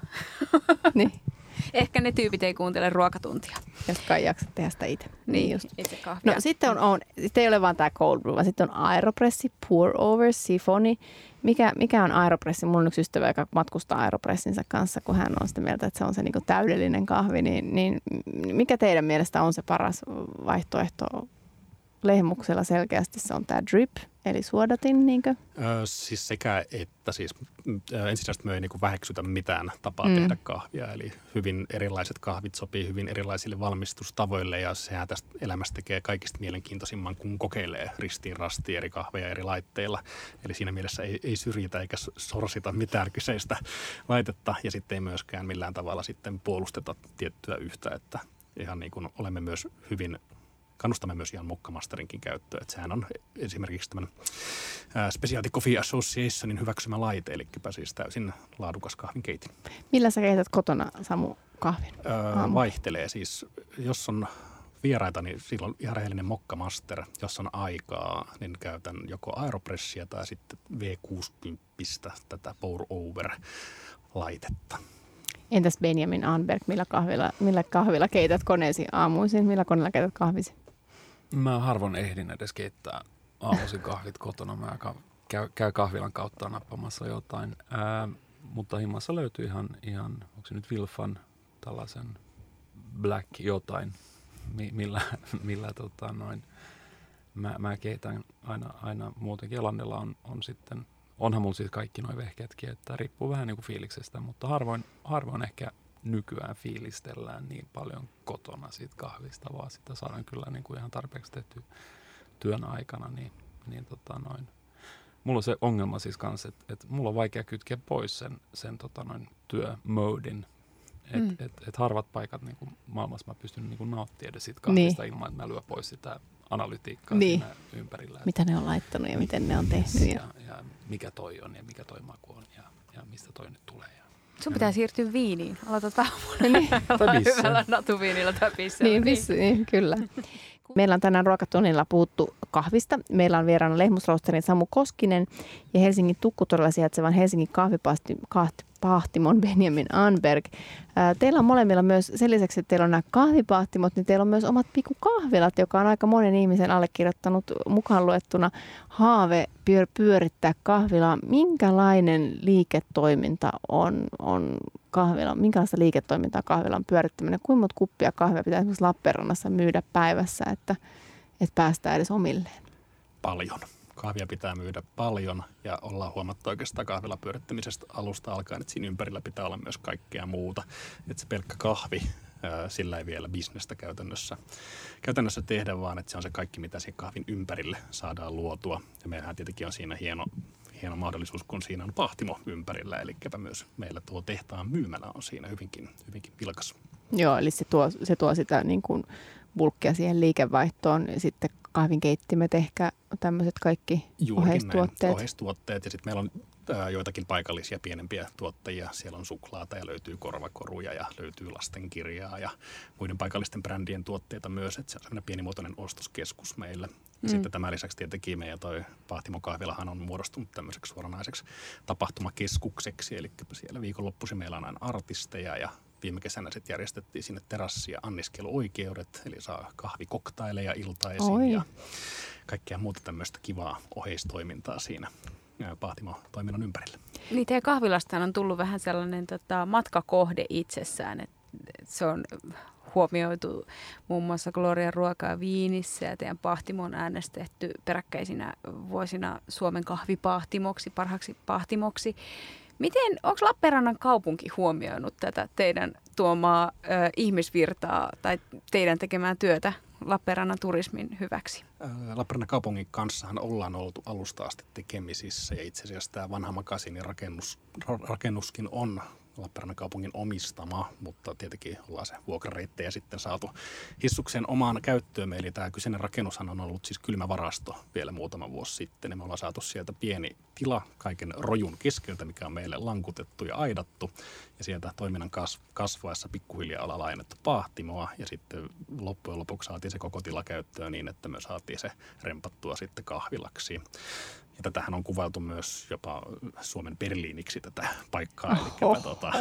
(laughs) niin. Ehkä ne tyypit ei kuuntele ruokatuntia. Jotka ei jaksa tehdä sitä itse. Niin just. Itse kahvia. No sitten on, on, sitten ei ole vaan tämä cold brew, vaan sitten on aeropressi, pour over, sifoni. Mikä, mikä on aeropressi? Mulla on yksi ystävä, joka matkustaa aeropressinsa kanssa, kun hän on sitä mieltä, että se on se niinku täydellinen kahvi. Niin, niin mikä teidän mielestä on se paras vaihtoehto lehmuksella selkeästi se on tämä drip, eli suodatin, niinkö? Öö, siis sekä että siis ensisijaisesti me ei niin väheksytä mitään tapaa mm. tehdä kahvia, eli hyvin erilaiset kahvit sopii hyvin erilaisille valmistustavoille ja sehän tästä elämästä tekee kaikista mielenkiintoisimman, kun kokeilee ristiin rastiin eri kahveja eri laitteilla. Eli siinä mielessä ei, ei syrjitä eikä sorsita mitään kyseistä laitetta ja sitten ei myöskään millään tavalla sitten puolusteta tiettyä yhtä, että ihan niin kuin olemme myös hyvin kannustamme myös ihan Mokkamasterinkin käyttöön. Että sehän on esimerkiksi tämän Specialty Coffee Associationin hyväksymä laite, eli siis täysin laadukas kahvinkeitin. Millä sä keität kotona, Samu, kahvin? Öö, vaihtelee siis, jos on vieraita, niin silloin ihan rehellinen mokkamaster. Jos on aikaa, niin käytän joko aeropressia tai sitten V60 tätä pour over laitetta. Entäs Benjamin Anberg, millä kahvilla, millä kahvilla keität koneesi aamuisin? Millä koneella keität kahvisi? Mä harvoin ehdin edes keittää aamuisin kahvit kotona. Mä käy, käy kahvilan kautta nappamassa jotain. Ää, mutta himmassa löytyy ihan, ihan onko se nyt Wilfan tällaisen black jotain, millä, (laughs) millä tota noin, mä, mä keitän aina, aina muutenkin. Elannella on, on sitten, onhan mulla siis kaikki noin vehkeetkin, että riippuu vähän niin kuin fiiliksestä, mutta harvoin, harvoin ehkä nykyään fiilistellään niin paljon kotona siitä kahvista, vaan sitä saadaan kyllä niin kuin ihan tarpeeksi tehty työn aikana, niin, niin tota noin. Mulla on se ongelma siis kanssa, että, että mulla on vaikea kytkeä pois sen, sen tota noin työmodin. Että mm. et, et harvat paikat niin kuin maailmassa mä pystyn niin kuin nauttimaan edes siitä kahvista niin. ilman, että mä lyön pois sitä analytiikkaa niin. siinä ympärillä. Mitä ne on laittanut ja miten ne on tehnyt. Ja, ja, ja mikä toi on ja mikä toi maku on ja, ja mistä toi nyt tulee. Sun pitää siirtyä viiniin. Aloitat aamulla niin. hyvällä natuviinilla tai pissellä. Niin, pissi, niin, kyllä. Meillä on tänään ruokatunnilla puhuttu kahvista. Meillä on vieraana Lehmusroosterin Samu Koskinen ja Helsingin Tukkutorilla sijaitsevan Helsingin kahvipasti, kahvipahtimon Benjamin Anberg. Teillä on molemmilla myös, sen lisäksi että teillä on nämä kahvipahtimot, niin teillä on myös omat pikukahvilat, joka on aika monen ihmisen allekirjoittanut mukaan luettuna haave pyörittää kahvilaa. Minkälainen liiketoiminta on, on kahvila, minkälaista liiketoimintaa kahvilan pyörittäminen, kuinka monta kuppia kahvia pitää esimerkiksi Lappeenrannassa myydä päivässä, että, että päästään edes omilleen? Paljon. Kahvia pitää myydä paljon ja ollaan huomattu oikeastaan kahvila pyörittämisestä alusta alkaen, että siinä ympärillä pitää olla myös kaikkea muuta. Että se pelkkä kahvi Sillä ei vielä bisnestä käytännössä, käytännössä tehdä, vaan että se on se kaikki, mitä siinä kahvin ympärille saadaan luotua. Ja meillähän tietenkin on siinä hieno, hieno mahdollisuus, kun siinä on pahtimo ympärillä. Eli myös meillä tuo tehtaan myymälä on siinä hyvinkin, hyvinkin vilkas. Joo, eli se tuo, se tuo sitä niin kuin bulkkia siihen liikevaihtoon. Sitten kahvinkeittimet ehkä, tämmöiset kaikki Juurikin oheistuotteet. Näin, oheistuotteet. Ja sitten meillä on ää, joitakin paikallisia pienempiä tuottajia. Siellä on suklaata ja löytyy korvakoruja ja löytyy lastenkirjaa ja muiden paikallisten brändien tuotteita myös. Että se on sellainen pienimuotoinen ostoskeskus meillä. Mm. Sitten tämän lisäksi tietenkin meidän toi Pahtimo Kahvilahan on muodostunut tämmöiseksi suoranaiseksi tapahtumakeskukseksi. Eli siellä viikonloppuisin meillä on aina artisteja ja viime kesänä sitten järjestettiin sinne terassia anniskeluoikeudet, eli saa kahvikoktaileja iltaisin Oi. ja kaikkea muuta tämmöistä kivaa oheistoimintaa siinä Pahtimo-toiminnon ympärillä. Niin teidän kahvilastaan on tullut vähän sellainen tota, matkakohde itsessään, että se on huomioitu muun muassa Glorian ruokaa viinissä ja teidän pahtimo on äänestetty peräkkäisinä vuosina Suomen kahvipahtimoksi, parhaaksi pahtimoksi. Miten, onko Lappeenrannan kaupunki huomioinut tätä teidän tuomaa ö, ihmisvirtaa tai teidän tekemään työtä Lappeenrannan turismin hyväksi? Lappeenrannan kaupungin kanssahan ollaan oltu alusta asti tekemisissä ja itse asiassa tämä vanha makasinin rakennus, rakennuskin on Lappeenrannan kaupungin omistama, mutta tietenkin ollaan se vuokrareittejä sitten saatu hissuksen omaan käyttöön. Eli tämä kyseinen rakennushan on ollut siis kylmävarasto vielä muutama vuosi sitten. Ja me ollaan saatu sieltä pieni tila kaiken rojun keskeltä, mikä on meille lankutettu ja aidattu. Ja sieltä toiminnan kasvaessa pikkuhiljaa ollaan laajennettu pahtimoa ja sitten loppujen lopuksi saatiin se koko tila käyttöön niin, että me saatiin se rempattua sitten kahvilaksi. Ja tätähän on kuvailtu myös jopa Suomen Berliiniksi tätä paikkaa. Eli tuota,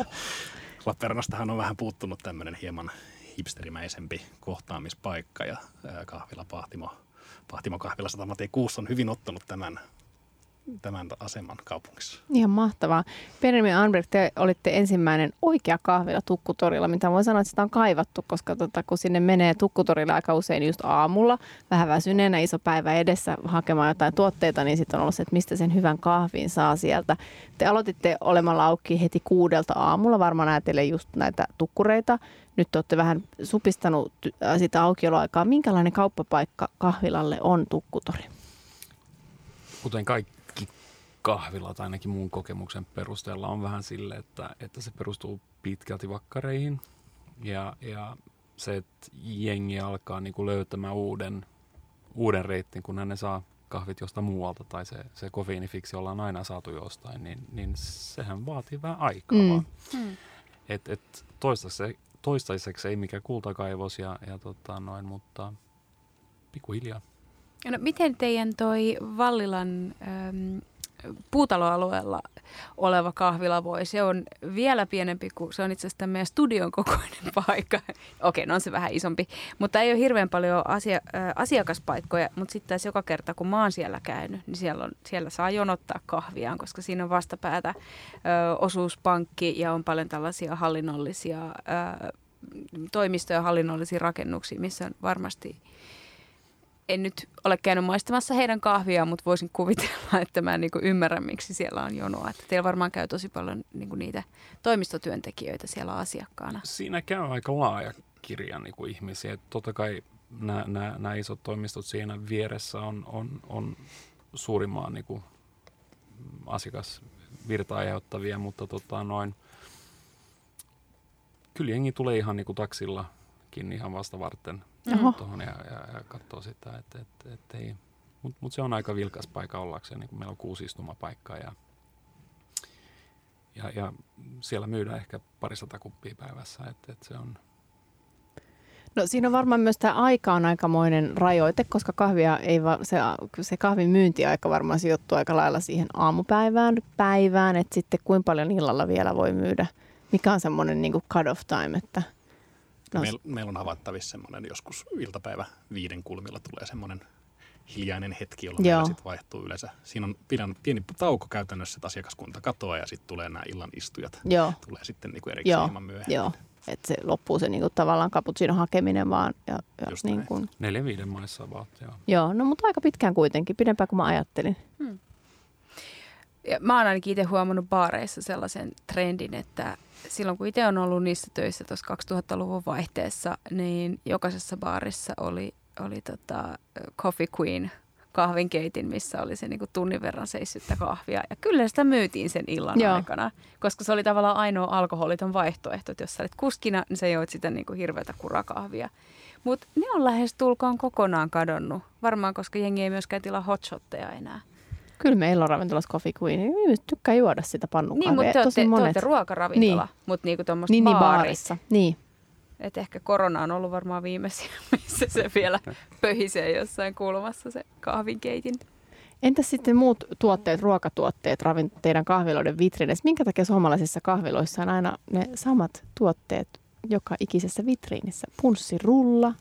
Lappeenrannastahan on vähän puuttunut tämmöinen hieman hipsterimäisempi kohtaamispaikka ja kahvila Pahtimo, Pahtimo Matei Kuus on hyvin ottanut tämän tämän aseman kaupungissa. Ihan mahtavaa. Benjamin Anberg, te olitte ensimmäinen oikea kahvila Tukkutorilla, mitä voi sanoa, että sitä on kaivattu, koska tota, kun sinne menee Tukkutorilla aika usein just aamulla, vähän väsyneenä, iso päivä edessä hakemaan jotain tuotteita, niin sitten on ollut se, että mistä sen hyvän kahvin saa sieltä. Te aloititte olemalla auki heti kuudelta aamulla, varmaan ajatellen just näitä tukkureita. Nyt te olette vähän supistanut sitä aukioloaikaa. Minkälainen kauppapaikka kahvilalle on Tukkutori? Kuten kaikki kahvilat ainakin mun kokemuksen perusteella on vähän sille, että, että se perustuu pitkälti vakkareihin. Ja, ja se, että jengi alkaa niin kuin löytämään uuden, uuden reitin, kun ne saa kahvit jostain muualta tai se, se kofeiinifiksi ollaan aina saatu jostain, niin, niin sehän vaatii vähän aikaa mm. vaan. Mm. Et, et toistaiseksi, toistaiseksi ei mikään kultakaivos ja, ja tota noin, mutta pikkuhiljaa. No, miten teidän toi Vallilan äm, puutaloalueella oleva kahvila voi. Se on vielä pienempi kuin, se on itse asiassa meidän studion kokoinen (laughs) paikka. Okei, no on se vähän isompi, mutta ei ole hirveän paljon asia, ä, asiakaspaikkoja, mutta sitten tässä joka kerta, kun mä oon siellä käynyt, niin siellä, on, siellä saa jonottaa kahviaan, koska siinä on vastapäätä ä, osuuspankki ja on paljon tällaisia hallinnollisia ä, toimistoja, hallinnollisia rakennuksia, missä on varmasti en nyt ole käynyt maistamassa heidän kahviaan, mutta voisin kuvitella, (laughs) että mä en niin ymmärrä, miksi siellä on jonoa. Että teillä varmaan käy tosi paljon niin niitä toimistotyöntekijöitä siellä asiakkaana. Siinä käy aika laaja kirja niin kuin ihmisiä. Totta kai nämä, nämä, nämä isot toimistot siinä vieressä on, on, on suurimman niin kuin asiakasvirta aiheuttavia, mutta tota, noin, kyllä jengi tulee ihan niin kuin taksillakin ihan vasta varten tuohon ja, ja, ja katsoo sitä, että et, et ei. Mutta mut se on aika vilkas paikka ollakseen, niin meillä on kuusi istumapaikkaa ja, ja, ja siellä myydään ehkä parisata kuppia päivässä, että et se on... No siinä on varmaan myös tämä aika on aikamoinen rajoite, koska kahvia ei va, se, se kahvin myyntiaika varmaan sijoittuu aika lailla siihen aamupäivään, päivään, että sitten kuinka paljon illalla vielä voi myydä. Mikä on semmoinen niin cut-off time, että – No. Meillä meil on havaittavissa semmoinen joskus iltapäivä viiden kulmilla tulee semmoinen hiljainen hetki, jolloin meillä sitten vaihtuu yleensä. Siinä on pieni, pieni tauko käytännössä, että asiakaskunta katoaa ja sitten tulee nämä illan istujat. Joo. Tulee sitten niin kuin erikseen Joo. hieman myöhemmin. Joo. Että se loppuu se niinku tavallaan cappuccino hakeminen vaan. Ja, ja Just niin kuin... Neljä viiden maissa vaan, joo. Joo, no mutta aika pitkään kuitenkin, pidempään kuin mä ajattelin. Hmm. Ja mä oon ainakin itse huomannut baareissa sellaisen trendin, että silloin kun itse on ollut niissä töissä tuossa 2000-luvun vaihteessa, niin jokaisessa baarissa oli, oli tota Coffee Queen kahvinkeitin, missä oli se niin kuin tunnin verran seissyttä kahvia. Ja kyllä sitä myytiin sen illan Joo. aikana, koska se oli tavallaan ainoa alkoholiton vaihtoehto. Että jos sä olet kuskina, niin sä joit sitä niin kuin hirveätä kurakahvia. Mutta ne on lähes tulkoon kokonaan kadonnut. Varmaan, koska jengi ei myöskään tilaa hotshotteja enää. Kyllä meillä on ravintolassa Coffee Queen. Ihmiset tykkää juoda sitä pannukahvia. Niin, mutta te, olette, te olette ruokaravintola, niin. mutta niinku tuommoista niin, niin, baarissa. Niin. Et ehkä korona on ollut varmaan viimeisin, (laughs) missä se vielä pöhisee jossain kulmassa se kahvinkeitin. Entäs sitten muut tuotteet, ruokatuotteet ravin, teidän kahviloiden vitriineissä? Minkä takia suomalaisissa kahviloissa on aina ne samat tuotteet joka ikisessä vitriinissä? Punssirulla,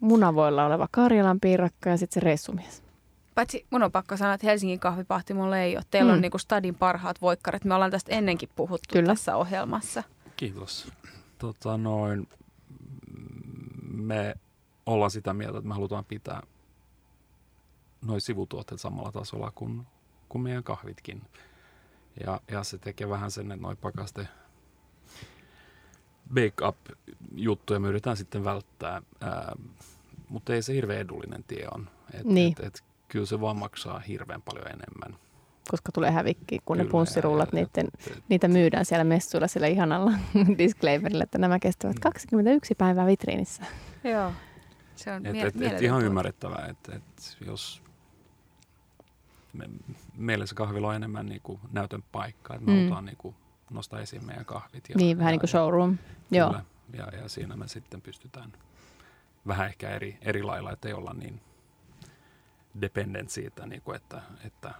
munavoilla oleva Karjalan piirakka ja sitten se reissumies. Paitsi mun on pakko sanoa, että Helsingin kahvipahti ei ole. Teillä mm. on niinku stadin parhaat voikkarit. Me ollaan tästä ennenkin puhuttu Kyllä. tässä ohjelmassa. Kiitos. Tota noin, me ollaan sitä mieltä, että me halutaan pitää noin sivutuotteet samalla tasolla kuin, kuin meidän kahvitkin. Ja, ja se tekee vähän sen, että noin pakaste bake-up-juttuja me yritetään sitten välttää, ää, mutta ei se hirveän edullinen tie on. Et, niin. et, et, kyllä se vaan maksaa hirveän paljon enemmän. Koska tulee hävikki, kun kyllä, ne punssirullat, ja, niiden, niitä myydään siellä messuilla sillä ihanalla (laughs) disclaimerilla, että nämä kestävät 21 mm. päivää vitriinissä. Joo, se on et, et, et ihan ymmärrettävää, että et jos me, meillä se kahvilo on enemmän niin kuin näytön paikka, että me mm. halutaan niin kuin nostaa esiin meidän kahvit. Ja, niin, vähän ja, niin kuin showroom. Kyllä, Joo. Ja, ja siinä me sitten pystytään vähän ehkä eri, eri lailla, että ei olla niin dependent siitä, niin kuin että, että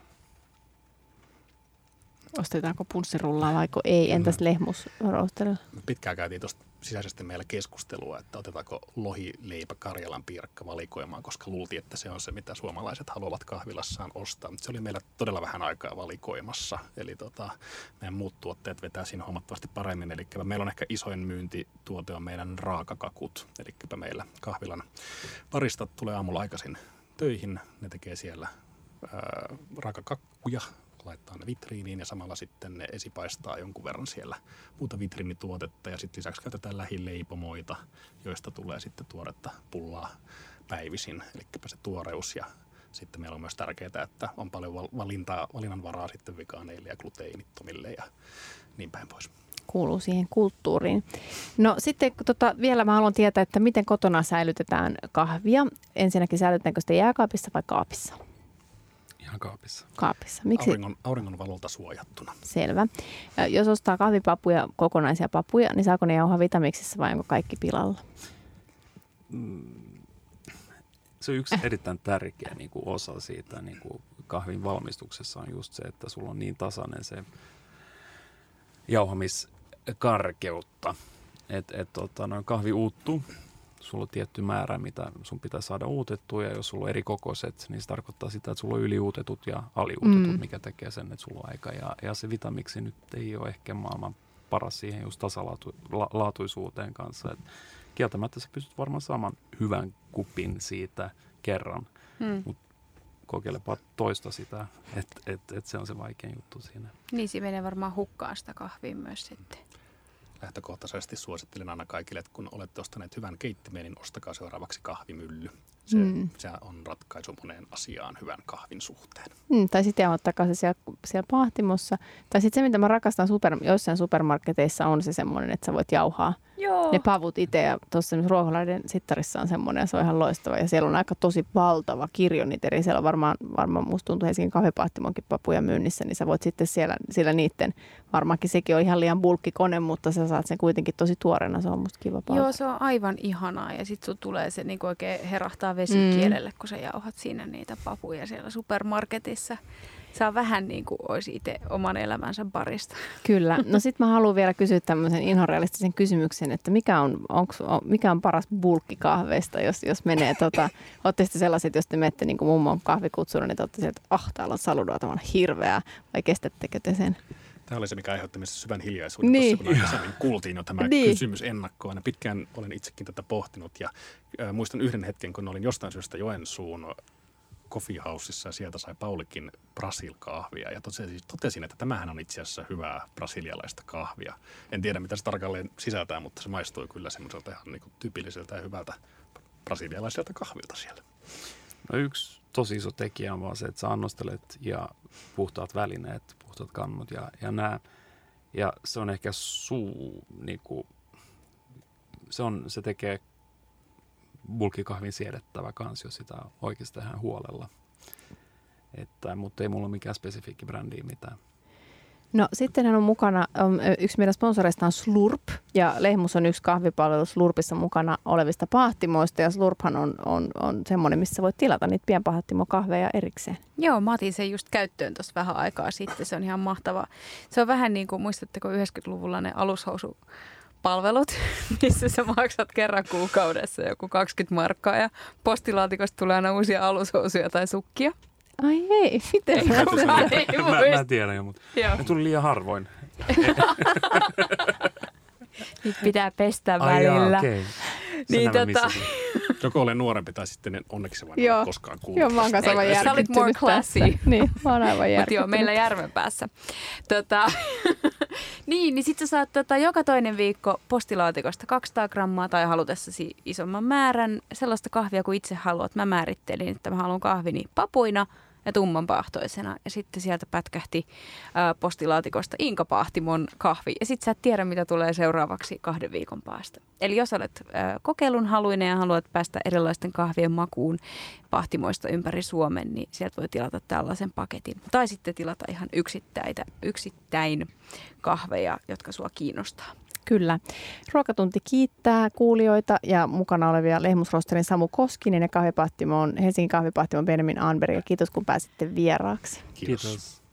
Ostetaanko punssirullaa vai ei? Entäs lehmus roasterilla? Pitkään käytiin tuosta sisäisesti meillä keskustelua, että otetaanko lohileipä Karjalan piirakka valikoimaan, koska luultiin, että se on se, mitä suomalaiset haluavat kahvilassaan ostaa. Mutta se oli meillä todella vähän aikaa valikoimassa, eli tota, meidän muut tuotteet vetää siinä huomattavasti paremmin. Eli meillä on ehkä isoin myyntituote on meidän raakakakut, eli meillä kahvilan parista tulee aamulla aikaisin töihin, ne tekee siellä ää, raakakakkuja, laittaa ne vitriiniin ja samalla sitten ne esipaistaa jonkun verran siellä muuta vitriinituotetta ja sitten lisäksi käytetään lähileipomoita, joista tulee sitten tuoretta pullaa päivisin, eli se tuoreus ja sitten meillä on myös tärkeää, että on paljon valintaa, valinnanvaraa sitten vegaaneille ja gluteenittomille ja niin päin pois kuuluu siihen kulttuuriin. No sitten tota, vielä mä haluan tietää, että miten kotona säilytetään kahvia. Ensinnäkin säilytetäänkö sitä jääkaapissa vai kaapissa? Ihan kaapissa. Kaapissa. Miksi? Auringon, auringon valolta suojattuna. Selvä. Ja jos ostaa kahvipapuja, kokonaisia papuja, niin saako ne jauhaa vitamiksissa vai onko kaikki pilalla? Mm, se on yksi erittäin tärkeä niin kuin osa siitä niin kuin kahvin valmistuksessa on just se, että sulla on niin tasainen se jauhamiskarkeutta, että et, tota, noin kahvi uuttuu sulla on tietty määrä, mitä sun pitää saada uutettua, ja jos sulla on eri kokoiset, niin se tarkoittaa sitä, että sulla on yliuutetut ja aliuutetut, mm. mikä tekee sen, että sulla on aika. Ja, ja se vitamiksi nyt ei ole ehkä maailman paras siihen just tasalaatuisuuteen kanssa. Et kieltämättä sä pystyt varmaan saamaan hyvän kupin siitä kerran, mm. mutta kokeilepa toista sitä, että et, et se on se vaikein juttu siinä. Niin, se menee varmaan hukkaan sitä kahvia myös sitten lähtökohtaisesti suosittelen aina kaikille, että kun olette ostaneet hyvän keittimen, niin ostakaa seuraavaksi kahvimylly. Se, mm. se on ratkaisu moneen asiaan hyvän kahvin suhteen. Mm, tai sitten ottakaa se siellä, siellä pahtimossa. Tai sitten se, mitä mä rakastan super, joissain supermarketeissa, on se semmoinen, että sä voit jauhaa – Joo. ne pavut itse. Ja tuossa ruokalaiden sittarissa on semmoinen ja se on ihan loistava. Ja siellä on aika tosi valtava kirjo niitä eri. Siellä on varmaan, varmaan musta tuntuu Helsingin kahvipahtimonkin papuja myynnissä, niin sä voit sitten siellä, siellä niiden, varmaankin sekin on ihan liian bulkkikone, mutta sä saat sen kuitenkin tosi tuoreena. Se on musta kiva palta. Joo, se on aivan ihanaa ja sitten sun tulee se niin oikein herahtaa vesikielelle, mm. kun sä jauhat siinä niitä papuja siellä supermarketissa saa vähän niin kuin olisi itse oman elämänsä barista. Kyllä. No sitten mä haluan vielä kysyä tämmöisen inhorealistisen kysymyksen, että mikä on, onks, mikä on paras bulkki kahveista, jos, jos menee, tota, (laughs) ootte sitten sellaiset, jos te menette niin kuin mummon kahvikutsulla, niin te olette sieltä, että ah, täällä on saludoa tämä hirveää, vai kestättekö te sen? Tämä oli se, mikä aiheutti missä syvän hiljaisuuden niin. tuossa, kun aikaisemmin kuultiin jo tämä niin. kysymys ennakkoon. Ja pitkään olen itsekin tätä pohtinut ja äh, muistan yhden hetken, kun olin jostain syystä Joensuun Coffee Houseissa ja sieltä sai Paulikin Brasil-kahvia. Ja totesin, totesin, että tämähän on itse asiassa hyvää brasilialaista kahvia. En tiedä, mitä se tarkalleen sisältää, mutta se maistui kyllä semmoiselta ihan niin tyypilliseltä ja hyvältä brasilialaiselta kahvilta siellä. No yksi tosi iso tekijä on vaan se, että sä annostelet ja puhtaat välineet, puhtaat kannut ja, ja nämä. Ja se on ehkä suu, niin kuin, se, on, se tekee bulkikahvin siedettävä kans, jos sitä oikeasti tehdään huolella. Että, mutta ei mulla ole mikään spesifiikki brändi mitään. No sittenhän on mukana, yksi meidän sponsoreista on Slurp ja Lehmus on yksi kahvipalvelu Slurpissa mukana olevista pahtimoista ja Slurphan on, on, on semmoinen, missä voit tilata niitä pienpahtimo-kahveja erikseen. Joo, mä otin sen just käyttöön tuossa vähän aikaa sitten, se on ihan mahtava. Se on vähän niin kuin, muistatteko 90-luvulla ne alushousu palvelut, (laughs) missä sä maksat kerran kuukaudessa joku 20 markkaa ja postilaatikosta tulee aina uusia alushousuja tai sukkia. Ai ei, miten? Mä, mä, mä, mä tiedän jo, mutta Joo. ne tuli liian harvoin. (laughs) Nyt pitää pestä välillä. Ai jaa, okay. niin, tota... (laughs) Joko olen nuorempi tai sitten onneksi vain Joo. koskaan kuullut. Joo, mä oon kanssa aivan Sä olit more classy. (laughs) niin, mä oon aivan joo, meillä järven päässä. Tota, niin, niin sitten sä saat tota, joka toinen viikko postilaatikosta 200 grammaa tai halutessasi isomman määrän sellaista kahvia kuin itse haluat. Mä määrittelin, että mä haluan kahvini papuina – ja tummanpahtoisena. Ja sitten sieltä pätkähti ää, postilaatikosta Inkapahtimon kahvi. Ja sitten sä et tiedä, mitä tulee seuraavaksi kahden viikon päästä. Eli jos olet ää, kokeilun haluinen ja haluat päästä erilaisten kahvien makuun pahtimoista ympäri Suomen, niin sieltä voi tilata tällaisen paketin. Tai sitten tilata ihan yksittäitä, yksittäin kahveja, jotka sua kiinnostaa. Kyllä. Ruokatunti kiittää kuulijoita ja mukana olevia Lehmusrosterin Samu Koskinen ja kahvipahtimon, Helsingin kahvipahtimon Benjamin Anberg. Ja kiitos kun pääsitte vieraaksi. Kiitos. kiitos.